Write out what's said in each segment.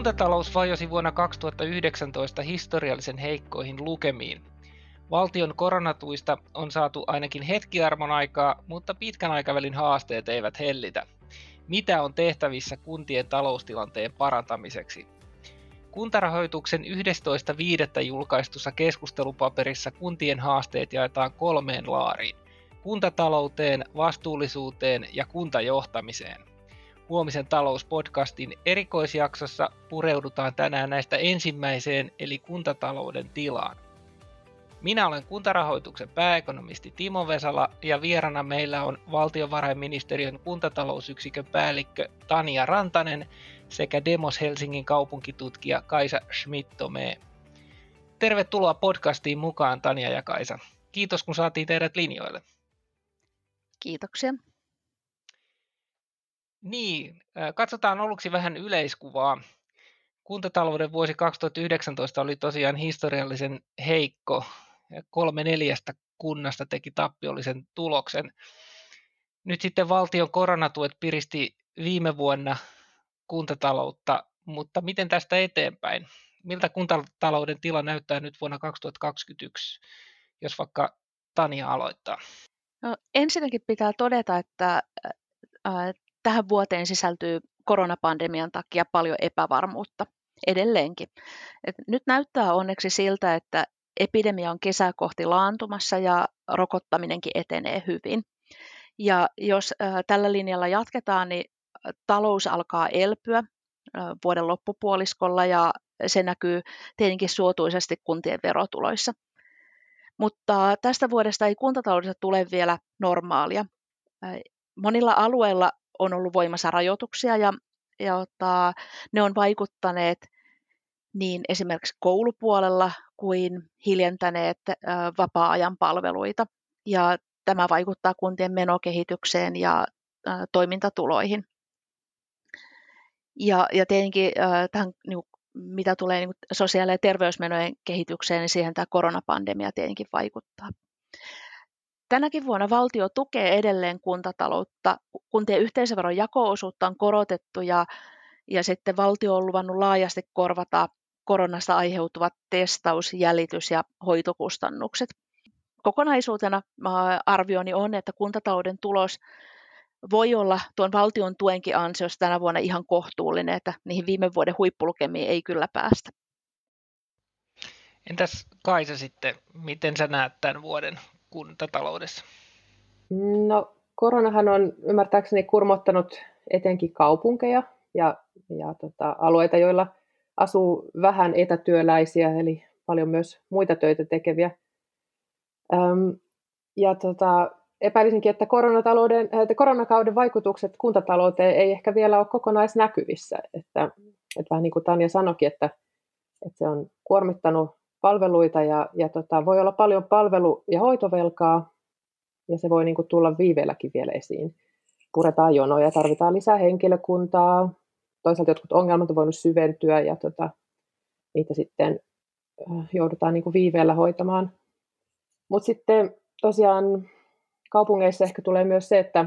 Kuntatalous vajosi vuonna 2019 historiallisen heikkoihin lukemiin. Valtion koronatuista on saatu ainakin hetkiarmon aikaa, mutta pitkän aikavälin haasteet eivät hellitä. Mitä on tehtävissä kuntien taloustilanteen parantamiseksi? Kuntarahoituksen 11.5. julkaistussa keskustelupaperissa kuntien haasteet jaetaan kolmeen laariin. Kuntatalouteen, vastuullisuuteen ja kuntajohtamiseen. Huomisen talouspodcastin erikoisjaksossa pureudutaan tänään näistä ensimmäiseen eli kuntatalouden tilaan. Minä olen kuntarahoituksen pääekonomisti Timo Vesala ja vierana meillä on valtiovarainministeriön kuntatalousyksikön päällikkö Tania Rantanen sekä Demos Helsingin kaupunkitutkija Kaisa Schmidtomee. Tervetuloa podcastiin mukaan Tania ja Kaisa. Kiitos kun saatiin teidät linjoille. Kiitoksia. Niin, katsotaan aluksi vähän yleiskuvaa. Kuntatalouden vuosi 2019 oli tosiaan historiallisen heikko. Kolme neljästä kunnasta teki tappiollisen tuloksen. Nyt sitten valtion koronatuet piristi viime vuonna kuntataloutta, mutta miten tästä eteenpäin? Miltä kuntatalouden tila näyttää nyt vuonna 2021, jos vaikka Tania aloittaa? No, ensinnäkin pitää todeta, että tähän vuoteen sisältyy koronapandemian takia paljon epävarmuutta edelleenkin. Et nyt näyttää onneksi siltä, että epidemia on kesää kohti laantumassa ja rokottaminenkin etenee hyvin. Ja jos tällä linjalla jatketaan, niin talous alkaa elpyä vuoden loppupuoliskolla ja se näkyy tietenkin suotuisesti kuntien verotuloissa. Mutta tästä vuodesta ei kuntataloudessa tule vielä normaalia. Monilla alueilla on ollut voimassa rajoituksia ja, ja ota, ne on vaikuttaneet niin esimerkiksi koulupuolella kuin hiljentäneet ä, vapaa-ajan palveluita. Ja tämä vaikuttaa kuntien menokehitykseen ja ä, toimintatuloihin. Ja, ja tietenkin ä, tähän, niin, mitä tulee niin sosiaali- ja terveysmenojen kehitykseen, niin siihen tämä koronapandemia tietenkin vaikuttaa. Tänäkin vuonna valtio tukee edelleen kuntataloutta. Kuntien yhteisöveron jako-osuutta on korotettu ja, ja sitten valtio on luvannut laajasti korvata koronasta aiheutuvat testaus-, jäljitys- ja hoitokustannukset. Kokonaisuutena arvioni on, että kuntatalouden tulos voi olla tuon valtion tuenkin ansiosta tänä vuonna ihan kohtuullinen, että niihin viime vuoden huippulukemiin ei kyllä päästä. Entäs Kaisa sitten, miten sä näet tämän vuoden kuntataloudessa? No koronahan on ymmärtääkseni kurmottanut etenkin kaupunkeja ja, ja tota, alueita, joilla asuu vähän etätyöläisiä, eli paljon myös muita töitä tekeviä. Öm, ja tota, epäilisinkin, että koronatalouden, että koronakauden vaikutukset kuntatalouteen ei ehkä vielä ole kokonaisnäkyvissä. Että, että vähän niin kuin Tanja sanoikin, että, että se on kuormittanut palveluita ja, ja tota, voi olla paljon palvelu- ja hoitovelkaa ja se voi niin kuin tulla viiveelläkin vielä esiin. Puretaan jonoja, tarvitaan lisää henkilökuntaa, toisaalta jotkut ongelmat on voinut syventyä ja tota, niitä sitten joudutaan niin kuin viiveellä hoitamaan. Mutta sitten tosiaan kaupungeissa ehkä tulee myös se, että,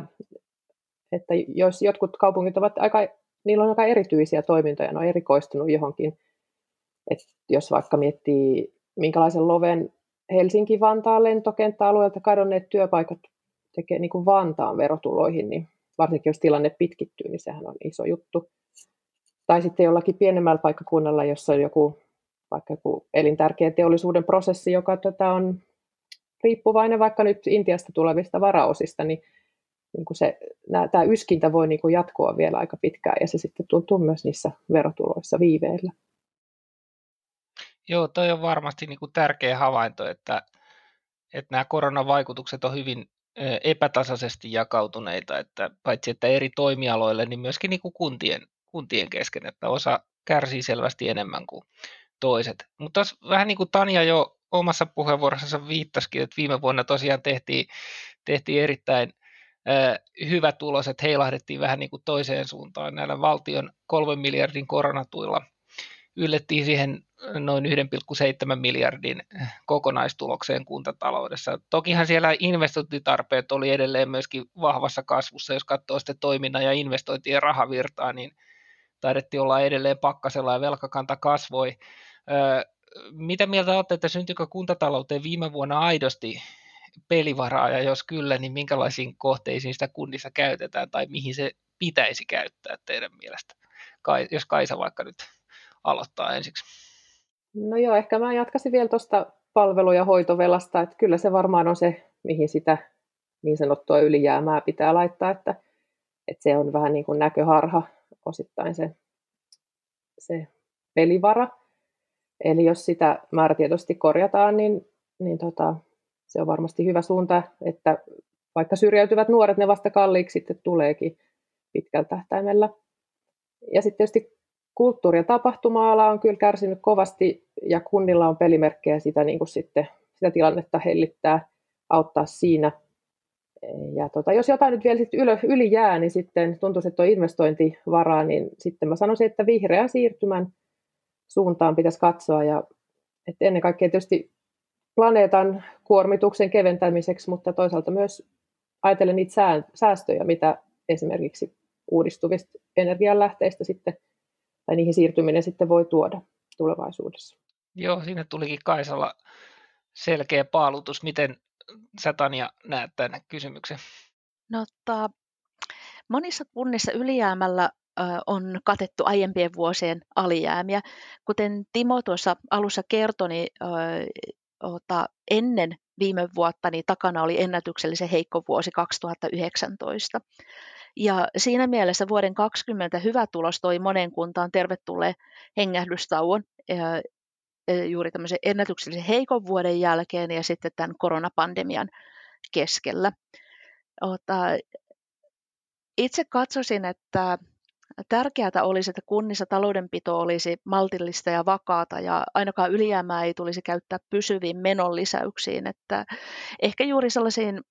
että jos jotkut kaupungit ovat aika, niillä on aika erityisiä toimintoja, ne on erikoistunut johonkin et jos vaikka miettii, minkälaisen loven Helsinki-Vantaan lentokenttäalueelta kadonneet työpaikat tekee niin kuin Vantaan verotuloihin, niin varsinkin jos tilanne pitkittyy, niin sehän on iso juttu. Tai sitten jollakin pienemmällä paikkakunnalla, jossa on joku, vaikka joku elintärkeä teollisuuden prosessi, joka tota on riippuvainen vaikka nyt Intiasta tulevista varaosista, niin, niin kuin se, nää, tämä yskintä voi niin kuin jatkua vielä aika pitkään ja se sitten tuntuu myös niissä verotuloissa viiveillä. Joo, toi on varmasti niin kuin tärkeä havainto, että, että nämä koronavaikutukset on hyvin epätasaisesti jakautuneita, että paitsi että eri toimialoille, niin myöskin niin kuin kuntien, kuntien kesken, että osa kärsii selvästi enemmän kuin toiset. Mutta vähän niin kuin Tanja jo omassa puheenvuorossaan viittasikin, että viime vuonna tosiaan tehtiin, tehtiin erittäin hyvä tulos, että heilahdettiin vähän niin kuin toiseen suuntaan näillä valtion kolmen miljardin koronatuilla. Yllettiin siihen noin 1,7 miljardin kokonaistulokseen kuntataloudessa. Tokihan siellä investointitarpeet oli edelleen myöskin vahvassa kasvussa, jos katsoo sitten toiminnan ja investointien rahavirtaa, niin taidettiin olla edelleen pakkasella ja velkakanta kasvoi. Mitä mieltä olette, että syntyykö kuntatalouteen viime vuonna aidosti pelivaraa, ja jos kyllä, niin minkälaisiin kohteisiin sitä kunnissa käytetään, tai mihin se pitäisi käyttää teidän mielestä, jos Kaisa vaikka nyt aloittaa ensiksi? No joo, ehkä mä jatkaisin vielä tuosta palvelu- ja hoitovelasta, että kyllä se varmaan on se, mihin sitä niin sanottua ylijäämää pitää laittaa, että, että se on vähän niin kuin näköharha osittain se, se pelivara. Eli jos sitä määrätietoisesti korjataan, niin, niin tota, se on varmasti hyvä suunta, että vaikka syrjäytyvät nuoret, ne vasta kalliiksi sitten tuleekin pitkällä tähtäimellä. Ja sitten tietysti kulttuuri- ja tapahtuma-ala on kyllä kärsinyt kovasti ja kunnilla on pelimerkkejä sitä, niin kuin sitten, sitä tilannetta hellittää, auttaa siinä. Ja tota, jos jotain nyt vielä sitten yli, yli jää, niin sitten tuntuu, että on investointivaraa, niin sitten mä sanoisin, että vihreän siirtymän suuntaan pitäisi katsoa. Ja, että ennen kaikkea tietysti planeetan kuormituksen keventämiseksi, mutta toisaalta myös ajatellen niitä säästöjä, mitä esimerkiksi uudistuvista energianlähteistä sitten, tai niihin siirtyminen sitten voi tuoda tulevaisuudessa. Joo, siinä tulikin Kaisalla selkeä paalutus. Miten sä Tanja näet tämän kysymyksen? No, ta, monissa kunnissa ylijäämällä on katettu aiempien vuosien alijäämiä. Kuten Timo tuossa alussa kertoi, niin ota, ennen viime vuotta niin takana oli ennätyksellisen heikko vuosi 2019. Ja siinä mielessä vuoden 2020 hyvä tulos toi monen kuntaan tervetulleen hengähdystauon juuri tämmöisen ennätyksellisen heikon vuoden jälkeen ja sitten tämän koronapandemian keskellä. Itse katsoisin, että Tärkeää olisi, että kunnissa taloudenpito olisi maltillista ja vakaata ja ainakaan ylijäämää ei tulisi käyttää pysyviin menonlisäyksiin. Että ehkä juuri sellaisiin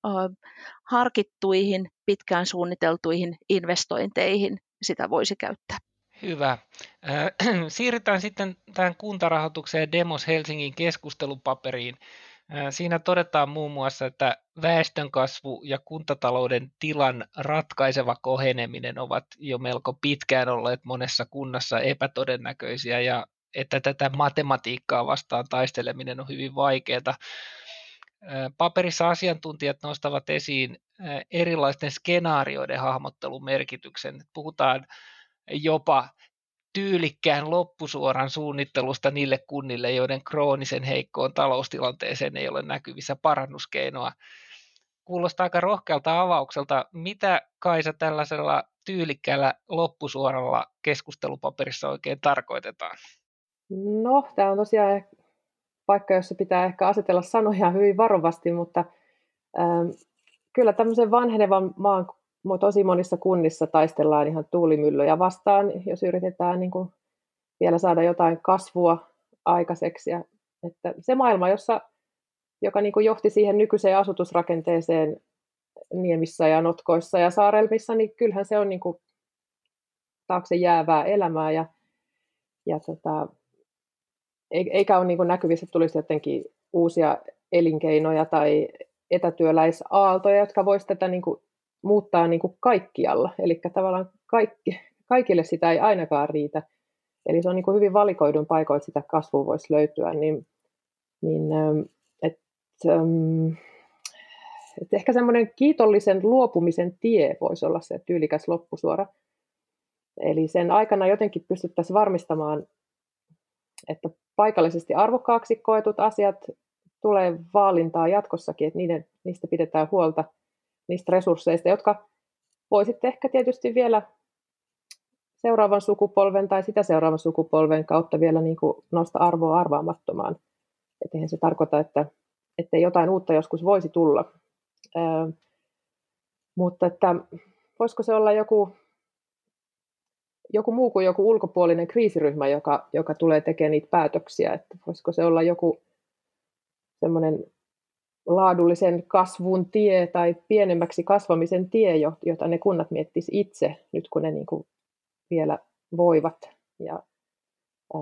harkittuihin, pitkään suunniteltuihin investointeihin sitä voisi käyttää. Hyvä. Siirrytään sitten tähän kuntarahoitukseen Demos Helsingin keskustelupaperiin. Siinä todetaan muun muassa, että väestönkasvu ja kuntatalouden tilan ratkaiseva koheneminen ovat jo melko pitkään olleet monessa kunnassa epätodennäköisiä ja että tätä matematiikkaa vastaan taisteleminen on hyvin vaikeaa. Paperissa asiantuntijat nostavat esiin erilaisten skenaarioiden hahmottelun merkityksen. Puhutaan jopa tyylikkään loppusuoran suunnittelusta niille kunnille, joiden kroonisen heikkoon taloustilanteeseen ei ole näkyvissä parannuskeinoa. Kuulostaa aika rohkealta avaukselta. Mitä Kaisa tällaisella tyylikkäällä loppusuoralla keskustelupaperissa oikein tarkoitetaan? No, tämä on tosiaan paikka, jossa pitää ehkä asetella sanoja hyvin varovasti, mutta ähm, kyllä tämmöisen vanhenevan maan tosi monissa kunnissa taistellaan ihan tuulimyllyjä vastaan, jos yritetään niin kuin vielä saada jotain kasvua aikaiseksi. Ja, että se maailma, jossa, joka niin kuin johti siihen nykyiseen asutusrakenteeseen Niemissä ja Notkoissa ja Saarelmissa, niin kyllähän se on niin kuin taakse jäävää elämää ja, ja tota, eikä ole niin kuin näkyvissä, että tulisi jotenkin uusia elinkeinoja tai etätyöläisaaltoja, jotka voisivat tätä niin kuin muuttaa niin kuin kaikkialla. Eli tavallaan kaikki, kaikille sitä ei ainakaan riitä. Eli se on niin kuin hyvin valikoidun paikoin, että sitä kasvua voisi löytyä. Niin, niin ähm, et, ähm, et ehkä semmoinen kiitollisen luopumisen tie voisi olla se tyylikäs loppusuora. Eli sen aikana jotenkin pystyttäisiin varmistamaan, että paikallisesti arvokkaaksi koetut asiat tulee vaalintaa jatkossakin, että niiden, niistä pidetään huolta – niistä resursseista, jotka voisitte ehkä tietysti vielä seuraavan sukupolven tai sitä seuraavan sukupolven kautta vielä niin kuin nosta arvoa arvaamattomaan. Että eihän se tarkoita, että, että jotain uutta joskus voisi tulla. Öö, mutta että voisiko se olla joku, joku muu kuin joku ulkopuolinen kriisiryhmä, joka, joka tulee tekemään niitä päätöksiä, että voisiko se olla joku semmoinen laadullisen kasvun tie tai pienemmäksi kasvamisen tie, jota ne kunnat miettis itse nyt, kun ne niin kuin vielä voivat. Ja, ää,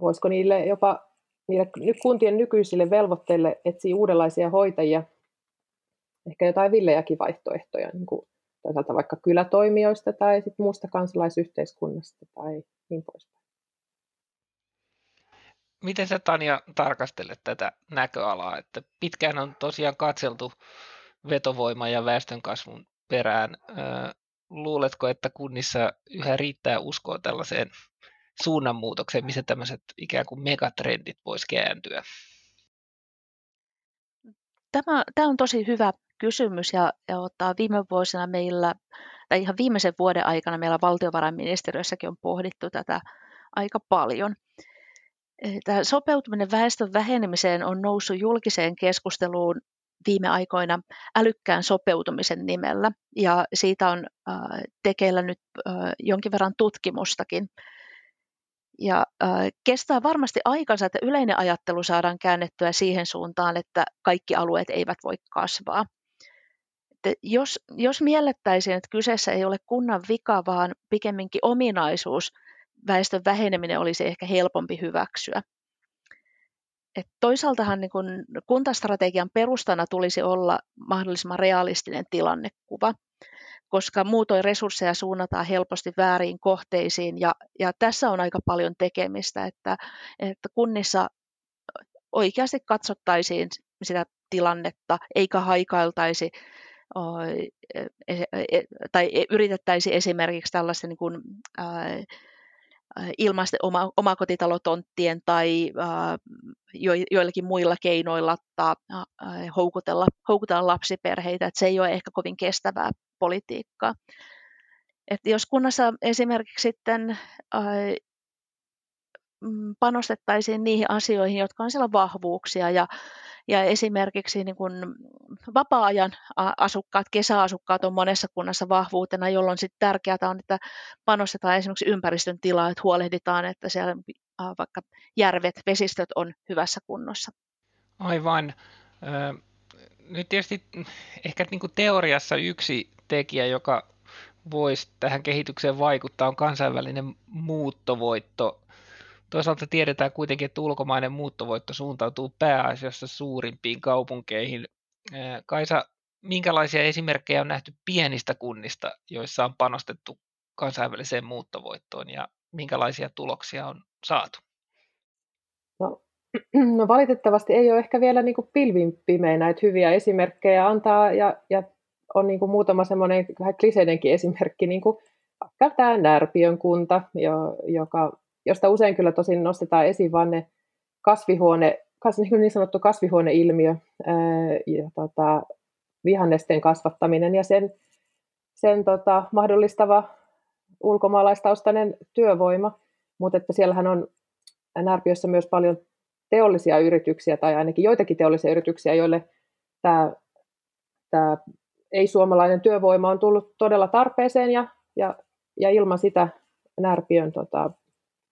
voisiko niille jopa niille kuntien nykyisille velvoitteille etsiä uudenlaisia hoitajia, ehkä jotain villejäkin vaihtoehtoja, niin kuin toisaalta vaikka kylätoimijoista tai sit muusta kansalaisyhteiskunnasta tai niin poispäin. Miten sä Tanja tarkastelet tätä näköalaa, että pitkään on tosiaan katseltu vetovoima- ja väestönkasvun perään. Luuletko, että kunnissa yhä riittää uskoa tällaiseen suunnanmuutokseen, missä tämmöiset ikään kuin megatrendit voisi kääntyä? Tämä, tämä on tosi hyvä kysymys ja, ja ottaa viime vuosina meillä, tai ihan viimeisen vuoden aikana meillä valtiovarainministeriössäkin on pohdittu tätä aika paljon. Tämä sopeutuminen väestön vähenemiseen on noussut julkiseen keskusteluun viime aikoina älykkään sopeutumisen nimellä, ja siitä on tekeillä nyt jonkin verran tutkimustakin. Ja kestää varmasti aikansa, että yleinen ajattelu saadaan käännettyä siihen suuntaan, että kaikki alueet eivät voi kasvaa. Että jos, jos miellettäisiin, että kyseessä ei ole kunnan vika, vaan pikemminkin ominaisuus, väestön väheneminen olisi ehkä helpompi hyväksyä. Et toisaaltahan niin kun kuntastrategian perustana tulisi olla mahdollisimman realistinen tilannekuva, koska muutoin resursseja suunnataan helposti väärin kohteisiin ja, ja tässä on aika paljon tekemistä, että, että kunnissa oikeasti katsottaisiin sitä tilannetta eikä haikailtaisi e, e, e, tai yritettäisiin esimerkiksi tällaista niin kuin, ilmaisten oma, omakotitalotonttien tai äh, jo, joillakin muilla keinoilla ta, äh, houkutella, houkutella lapsiperheitä. että se ei ole ehkä kovin kestävää politiikkaa. Et jos kunnassa esimerkiksi sitten äh, panostettaisiin niihin asioihin, jotka on siellä vahvuuksia ja ja esimerkiksi niin kuin vapaa-ajan asukkaat, kesäasukkaat on monessa kunnassa vahvuutena, jolloin sitten tärkeää on, että panostetaan esimerkiksi ympäristön tilaa, että huolehditaan, että siellä vaikka järvet, vesistöt on hyvässä kunnossa. Aivan. Nyt tietysti ehkä niin kuin teoriassa yksi tekijä, joka voisi tähän kehitykseen vaikuttaa, on kansainvälinen muuttovoitto. Toisaalta tiedetään kuitenkin, että ulkomainen muuttovoitto suuntautuu pääasiassa suurimpiin kaupunkeihin. Kaisa, minkälaisia esimerkkejä on nähty pienistä kunnista, joissa on panostettu kansainväliseen muuttovoittoon ja minkälaisia tuloksia on saatu? No, no valitettavasti ei ole ehkä vielä niin pilvin pimeä näitä hyviä esimerkkejä antaa ja, ja on niin kuin muutama semmoinen vähän kliseidenkin esimerkki, niin kuin vaikka tämä Närpiön kunta, jo, joka josta usein kyllä tosin nostetaan esiin vain ne kasvihuone, kas, niin, niin sanottu kasvihuoneilmiö ää, ja tota, vihannesten kasvattaminen ja sen, sen tota, mahdollistava ulkomaalaistaustainen työvoima, mutta että siellähän on Närpiössä myös paljon teollisia yrityksiä tai ainakin joitakin teollisia yrityksiä, joille tämä, tämä ei-suomalainen työvoima on tullut todella tarpeeseen ja, ja, ja ilman sitä Närpiön tota,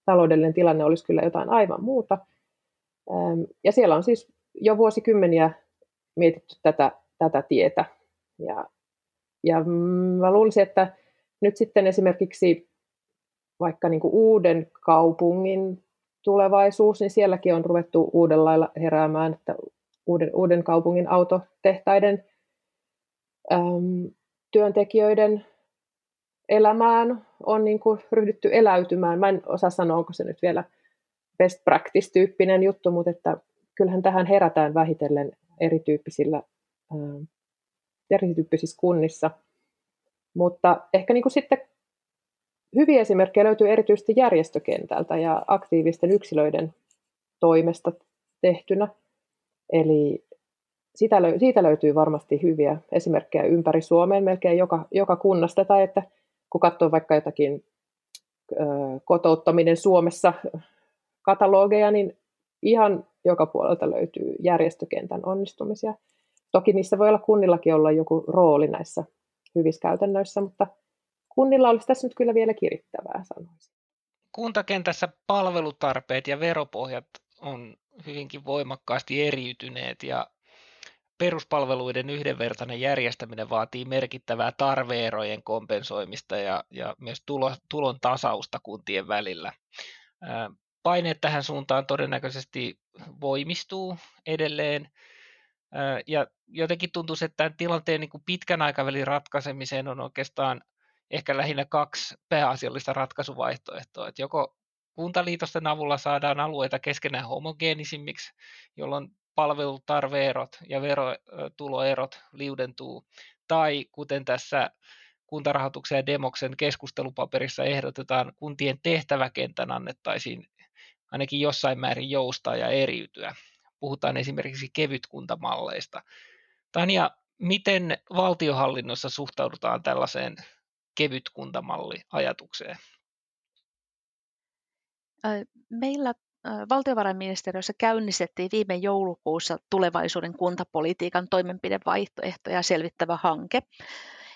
taloudellinen tilanne olisi kyllä jotain aivan muuta. Ja siellä on siis jo vuosikymmeniä mietitty tätä, tätä tietä. Ja, ja mä luulisin, että nyt sitten esimerkiksi vaikka niin kuin uuden kaupungin tulevaisuus, niin sielläkin on ruvettu uudella lailla heräämään, että uuden, uuden kaupungin autotehtaiden äm, työntekijöiden elämään on niin kuin ryhdytty eläytymään. Mä en osaa sanoa, onko se nyt vielä best practice-tyyppinen juttu, mutta että kyllähän tähän herätään vähitellen erityyppisillä, ää, erityyppisissä kunnissa. Mutta ehkä niin kuin sitten hyviä esimerkkejä löytyy erityisesti järjestökentältä ja aktiivisten yksilöiden toimesta tehtynä. Eli siitä löytyy varmasti hyviä esimerkkejä ympäri Suomeen, melkein joka, joka kunnasta, tai että kun katsoo vaikka jotakin kotouttaminen Suomessa katalogeja, niin ihan joka puolelta löytyy järjestökentän onnistumisia. Toki niissä voi olla kunnillakin olla joku rooli näissä hyvissä käytännöissä, mutta kunnilla olisi tässä nyt kyllä vielä kirittävää, sanoisin. Kuntakentässä palvelutarpeet ja veropohjat on hyvinkin voimakkaasti eriytyneet ja peruspalveluiden yhdenvertainen järjestäminen vaatii merkittävää tarveerojen kompensoimista ja, ja myös tulo, tulon tasausta kuntien välillä. Paineet tähän suuntaan todennäköisesti voimistuu edelleen. Ja jotenkin tuntuu, että tämän tilanteen niin kuin pitkän aikavälin ratkaisemiseen on oikeastaan ehkä lähinnä kaksi pääasiallista ratkaisuvaihtoehtoa. Että joko kuntaliitosten avulla saadaan alueita keskenään homogeenisimmiksi, jolloin palvelutarveerot ja verotuloerot liudentuu, tai kuten tässä kuntarahoituksen ja Demoksen keskustelupaperissa ehdotetaan, kuntien tehtäväkentän annettaisiin ainakin jossain määrin joustaa ja eriytyä. Puhutaan esimerkiksi kevytkuntamalleista. Tanja, miten valtiohallinnossa suhtaudutaan tällaiseen kevytkuntamalliajatukseen? Meillä valtiovarainministeriössä käynnistettiin viime joulukuussa tulevaisuuden kuntapolitiikan toimenpidevaihtoehtoja selvittävä hanke.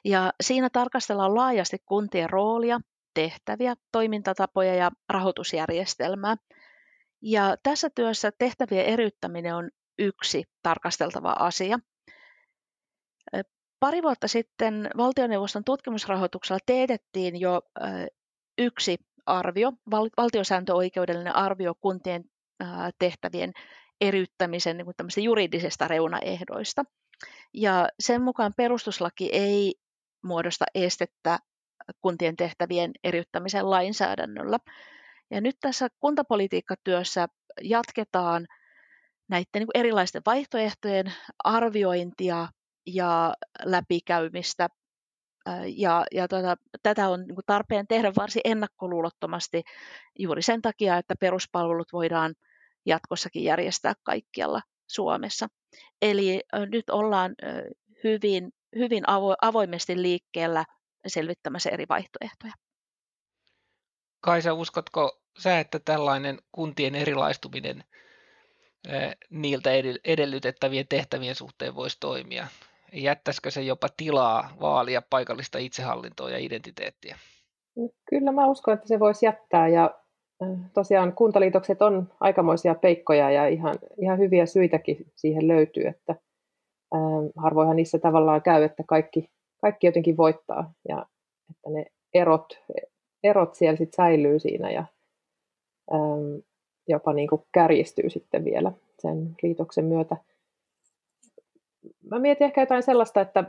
Ja siinä tarkastellaan laajasti kuntien roolia, tehtäviä, toimintatapoja ja rahoitusjärjestelmää. Ja tässä työssä tehtävien eriyttäminen on yksi tarkasteltava asia. Pari vuotta sitten valtioneuvoston tutkimusrahoituksella teetettiin jo yksi arvio, valtiosääntöoikeudellinen arvio kuntien tehtävien eriyttämisen niin juridisesta reunaehdoista. Ja sen mukaan perustuslaki ei muodosta estettä kuntien tehtävien eriyttämisen lainsäädännöllä. Ja nyt tässä kuntapolitiikkatyössä jatketaan näiden niin erilaisten vaihtoehtojen arviointia ja läpikäymistä. Ja, ja tuota, tätä on niin tarpeen tehdä varsin ennakkoluulottomasti juuri sen takia, että peruspalvelut voidaan jatkossakin järjestää kaikkialla Suomessa. Eli nyt ollaan hyvin, hyvin avoimesti liikkeellä selvittämässä eri vaihtoehtoja. Kaisa, uskotko sä, että tällainen kuntien erilaistuminen niiltä edellytettävien tehtävien suhteen voisi toimia? Jättäisikö se jopa tilaa vaalia paikallista itsehallintoa ja identiteettiä? Kyllä mä uskon, että se voisi jättää ja tosiaan kuntaliitokset on aikamoisia peikkoja ja ihan, ihan hyviä syitäkin siihen löytyy, että harvoinhan niissä tavallaan käy, että kaikki, kaikki jotenkin voittaa ja että ne erot, erot siellä sit säilyy siinä ja jopa niin kuin kärjistyy sitten vielä sen liitoksen myötä. Mä mietin ehkä jotain sellaista, että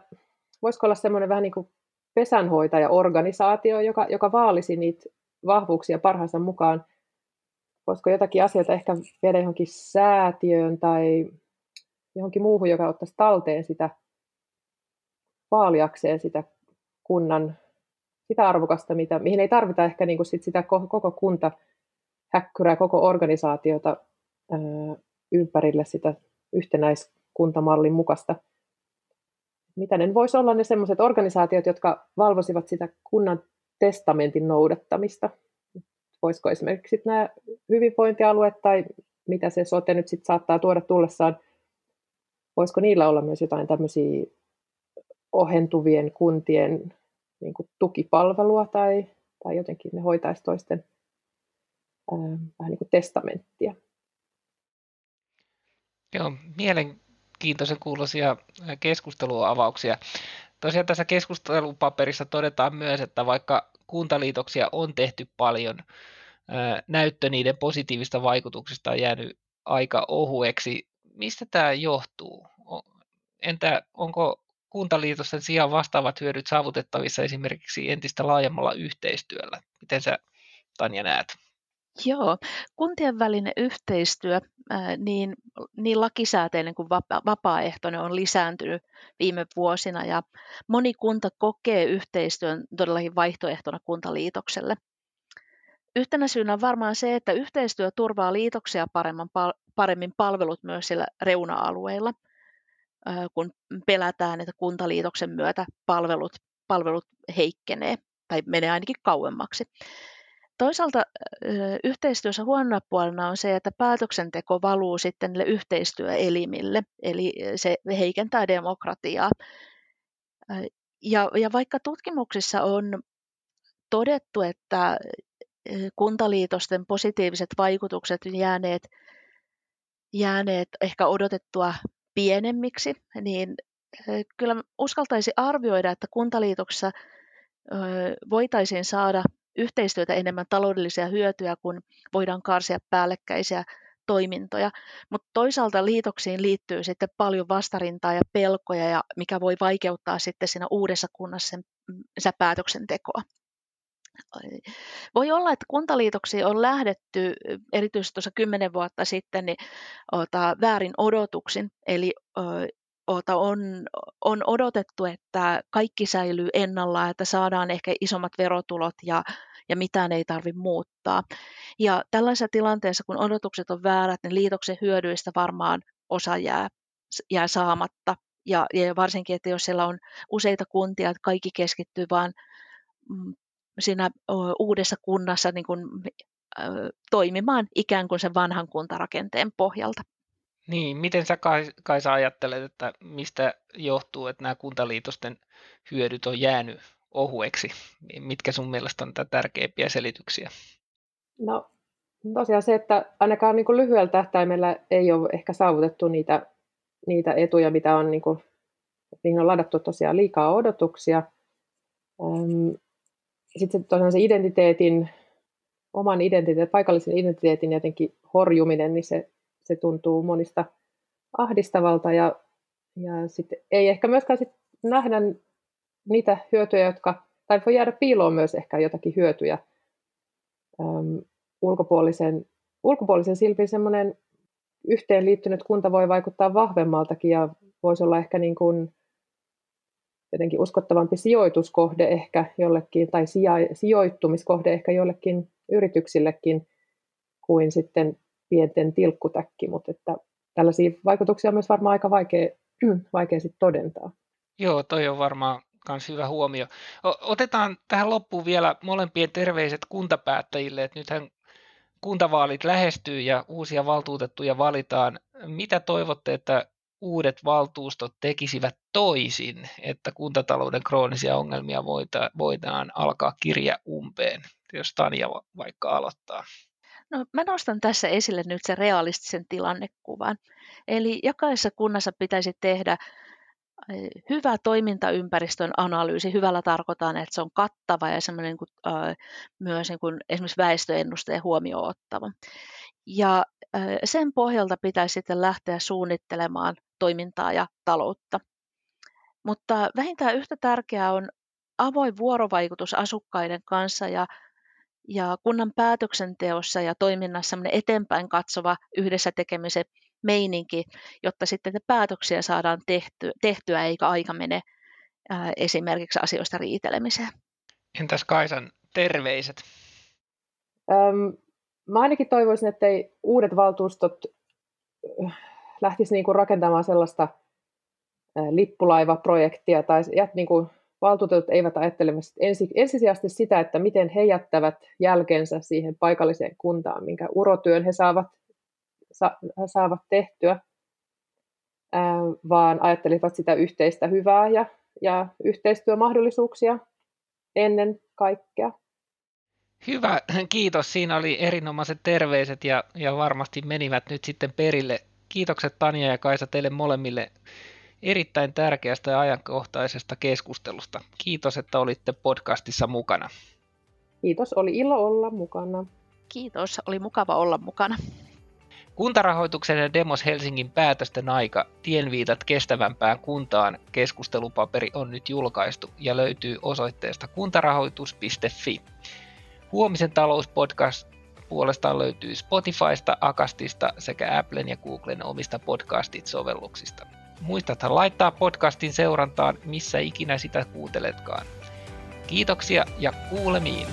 voisiko olla semmoinen vähän niin kuin pesänhoitaja-organisaatio, joka, joka vaalisi niitä vahvuuksia parhaansa mukaan. Voisiko jotakin asioita ehkä viedä johonkin säätiöön tai johonkin muuhun, joka ottaisi talteen sitä vaaliakseen sitä kunnan sitä arvokasta, mitä, mihin ei tarvita ehkä niin kuin sit sitä koko kunta häkkyrää, koko organisaatiota ää, ympärille sitä yhtenäiskuntamallin mukaista. Mitä ne voisi olla ne sellaiset organisaatiot, jotka valvosivat sitä kunnan testamentin noudattamista? Voisiko esimerkiksi nämä hyvinvointialueet tai mitä se sote nyt sit saattaa tuoda tullessaan, voisiko niillä olla myös jotain tämmöisiä ohentuvien kuntien niin kuin tukipalvelua tai, tai jotenkin ne hoitaisi toisten ää, vähän niin kuin testamenttia. Joo, mielenkiintoisen kuuloisia keskusteluavauksia. Tosiaan tässä keskustelupaperissa todetaan myös, että vaikka kuntaliitoksia on tehty paljon, näyttö niiden positiivista vaikutuksista on jäänyt aika ohueksi. Mistä tämä johtuu? Entä onko kuntaliitosten sijaan vastaavat hyödyt saavutettavissa esimerkiksi entistä laajemmalla yhteistyöllä? Miten sä Tanja näet? Joo, kuntien välinen yhteistyö, niin, niin lakisääteinen kuin vapaaehtoinen on lisääntynyt viime vuosina ja moni kunta kokee yhteistyön todellakin vaihtoehtona kuntaliitokselle. Yhtenä syynä on varmaan se, että yhteistyö turvaa liitoksia paremmin, paremmin palvelut myös siellä reuna-alueilla – kun pelätään, että kuntaliitoksen myötä palvelut, palvelut heikkenee tai menee ainakin kauemmaksi. Toisaalta yhteistyössä huonona puolena on se, että päätöksenteko valuu sitten niille yhteistyöelimille, eli se heikentää demokratiaa. Ja, ja vaikka tutkimuksissa on todettu, että kuntaliitosten positiiviset vaikutukset jääneet, jääneet ehkä odotettua pienemmiksi, niin kyllä uskaltaisi arvioida, että kuntaliitoksessa voitaisiin saada yhteistyötä enemmän taloudellisia hyötyjä, kun voidaan karsia päällekkäisiä toimintoja, mutta toisaalta liitoksiin liittyy sitten paljon vastarintaa ja pelkoja, ja mikä voi vaikeuttaa sitten siinä uudessa kunnassa sen, mm, sen päätöksentekoa. Voi olla, että kuntaliitoksiin on lähdetty erityisesti tuossa kymmenen vuotta sitten niin, ota, väärin odotuksin, eli ota, on, on odotettu, että kaikki säilyy ennallaan, että saadaan ehkä isommat verotulot ja, ja mitään ei tarvitse muuttaa. Ja tällaisessa tilanteessa, kun odotukset on väärät, niin liitoksen hyödyistä varmaan osa jää, jää saamatta. Ja, ja varsinkin, että jos siellä on useita kuntia, että kaikki keskittyy vain mm, siinä uudessa kunnassa niin kuin, toimimaan ikään kuin sen vanhan kuntarakenteen pohjalta. Niin, miten sä Kaisa ajattelet, että mistä johtuu, että nämä kuntaliitosten hyödyt on jäänyt ohueksi? Mitkä sun mielestä on tärkeimpiä selityksiä? No tosiaan se, että ainakaan niin kuin lyhyellä tähtäimellä ei ole ehkä saavutettu niitä, niitä etuja, mitä on, niin kuin, niihin on ladattu tosiaan liikaa odotuksia. Sitten tosiaan se identiteetin, oman identiteetin, paikallisen identiteetin jotenkin horjuminen, niin se, se tuntuu monista ahdistavalta ja, ja sitten ei ehkä myöskään sit nähdä niitä hyötyjä, jotka, tai voi jäädä piiloon myös ehkä jotakin hyötyjä. Öm, ulkopuolisen, ulkopuolisen silmin semmoinen yhteenliittynyt kunta voi vaikuttaa vahvemmaltakin ja voisi olla ehkä niin kuin jotenkin uskottavampi sijoituskohde ehkä jollekin, tai sijoittumiskohde ehkä jollekin yrityksillekin kuin sitten pienten tilkkutäkki, mutta että tällaisia vaikutuksia on myös varmaan aika vaikea, vaikea sitten todentaa. Joo, toi on varmaan myös hyvä huomio. Otetaan tähän loppuun vielä molempien terveiset kuntapäättäjille, että nythän kuntavaalit lähestyy ja uusia valtuutettuja valitaan. Mitä toivotte, että uudet valtuustot tekisivät toisin, että kuntatalouden kroonisia ongelmia voidaan alkaa kirja umpeen, jos Tanja vaikka aloittaa? No, mä nostan tässä esille nyt sen realistisen tilannekuvan. Eli jokaisessa kunnassa pitäisi tehdä hyvä toimintaympäristön analyysi. Hyvällä tarkoitan, että se on kattava ja semmoinen kuin, äh, myös niin kuin esimerkiksi väestöennusteen huomioon ottava. Ja äh, sen pohjalta pitäisi sitten lähteä suunnittelemaan toimintaa ja taloutta. Mutta vähintään yhtä tärkeää on avoin vuorovaikutus asukkaiden kanssa ja, ja kunnan päätöksenteossa ja toiminnassa eteenpäin katsova yhdessä tekemisen meininki, jotta sitten päätöksiä saadaan tehty, tehtyä eikä aika mene ää, esimerkiksi asioista riitelemiseen. Entäs Kaisan terveiset? Öm, mä ainakin toivoisin, että ei uudet valtuustot lähtisi niin kuin rakentamaan sellaista lippulaivaprojektia tai niin kuin valtuutetut eivät ajattele ensi, ensisijaisesti sitä, että miten he jättävät jälkensä siihen paikalliseen kuntaan, minkä urotyön he saavat, sa, saavat tehtyä, ää, vaan ajattelivat sitä yhteistä hyvää ja, ja yhteistyömahdollisuuksia ennen kaikkea. Hyvä, kiitos. Siinä oli erinomaiset terveiset ja, ja varmasti menivät nyt sitten perille Kiitokset Tanja ja Kaisa teille molemmille erittäin tärkeästä ja ajankohtaisesta keskustelusta. Kiitos, että olitte podcastissa mukana. Kiitos, oli ilo olla mukana. Kiitos, oli mukava olla mukana. Kuntarahoituksen ja Demos Helsingin päätösten aika Tienviitat kestävämpään kuntaan keskustelupaperi on nyt julkaistu ja löytyy osoitteesta kuntarahoitus.fi. Huomisen talouspodcast puolestaan löytyy Spotifysta, Akastista sekä Applen ja Googlen omista podcastit-sovelluksista. Muistathan laittaa podcastin seurantaan, missä ikinä sitä kuunteletkaan. Kiitoksia ja kuulemiin!